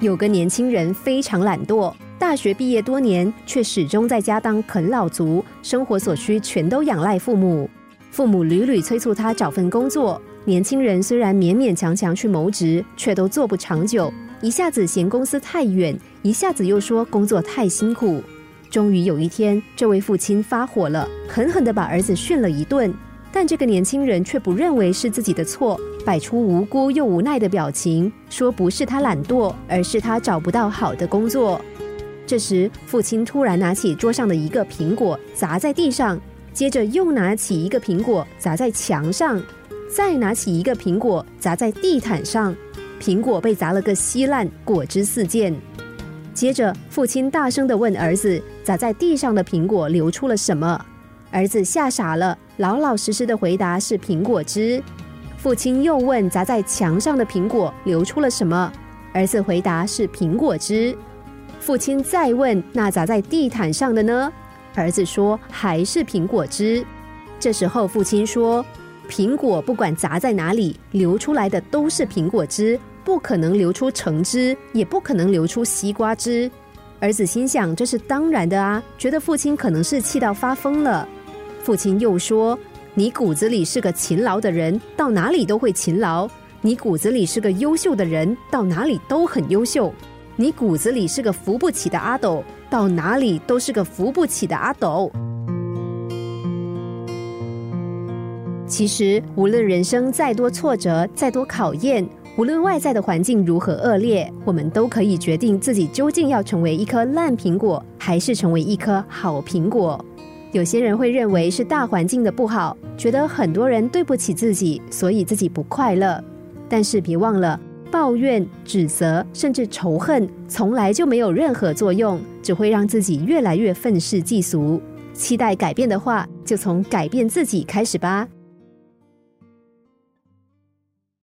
有个年轻人非常懒惰，大学毕业多年，却始终在家当啃老族，生活所需全都仰赖父母。父母屡屡催促他找份工作，年轻人虽然勉勉强强去谋职，却都做不长久。一下子嫌公司太远，一下子又说工作太辛苦。终于有一天，这位父亲发火了，狠狠地把儿子训了一顿。但这个年轻人却不认为是自己的错，摆出无辜又无奈的表情，说不是他懒惰，而是他找不到好的工作。这时，父亲突然拿起桌上的一个苹果砸在地上。接着又拿起一个苹果砸在墙上，再拿起一个苹果砸在地毯上，苹果被砸了个稀烂，果汁四溅。接着，父亲大声的问儿子：“砸在地上的苹果流出了什么？”儿子吓傻了，老老实实的回答是苹果汁。父亲又问：“砸在墙上的苹果流出了什么？”儿子回答是苹果汁。父亲再问：“那砸在地毯上的呢？”儿子说：“还是苹果汁。”这时候，父亲说：“苹果不管砸在哪里，流出来的都是苹果汁，不可能流出橙汁，也不可能流出西瓜汁。”儿子心想：“这是当然的啊！”觉得父亲可能是气到发疯了。父亲又说：“你骨子里是个勤劳的人，到哪里都会勤劳；你骨子里是个优秀的人，到哪里都很优秀；你骨子里是个扶不起的阿斗。”到哪里都是个扶不起的阿斗。其实，无论人生再多挫折、再多考验，无论外在的环境如何恶劣，我们都可以决定自己究竟要成为一颗烂苹果，还是成为一颗好苹果。有些人会认为是大环境的不好，觉得很多人对不起自己，所以自己不快乐。但是别忘了。抱怨、指责，甚至仇恨，从来就没有任何作用，只会让自己越来越愤世嫉俗。期待改变的话，就从改变自己开始吧。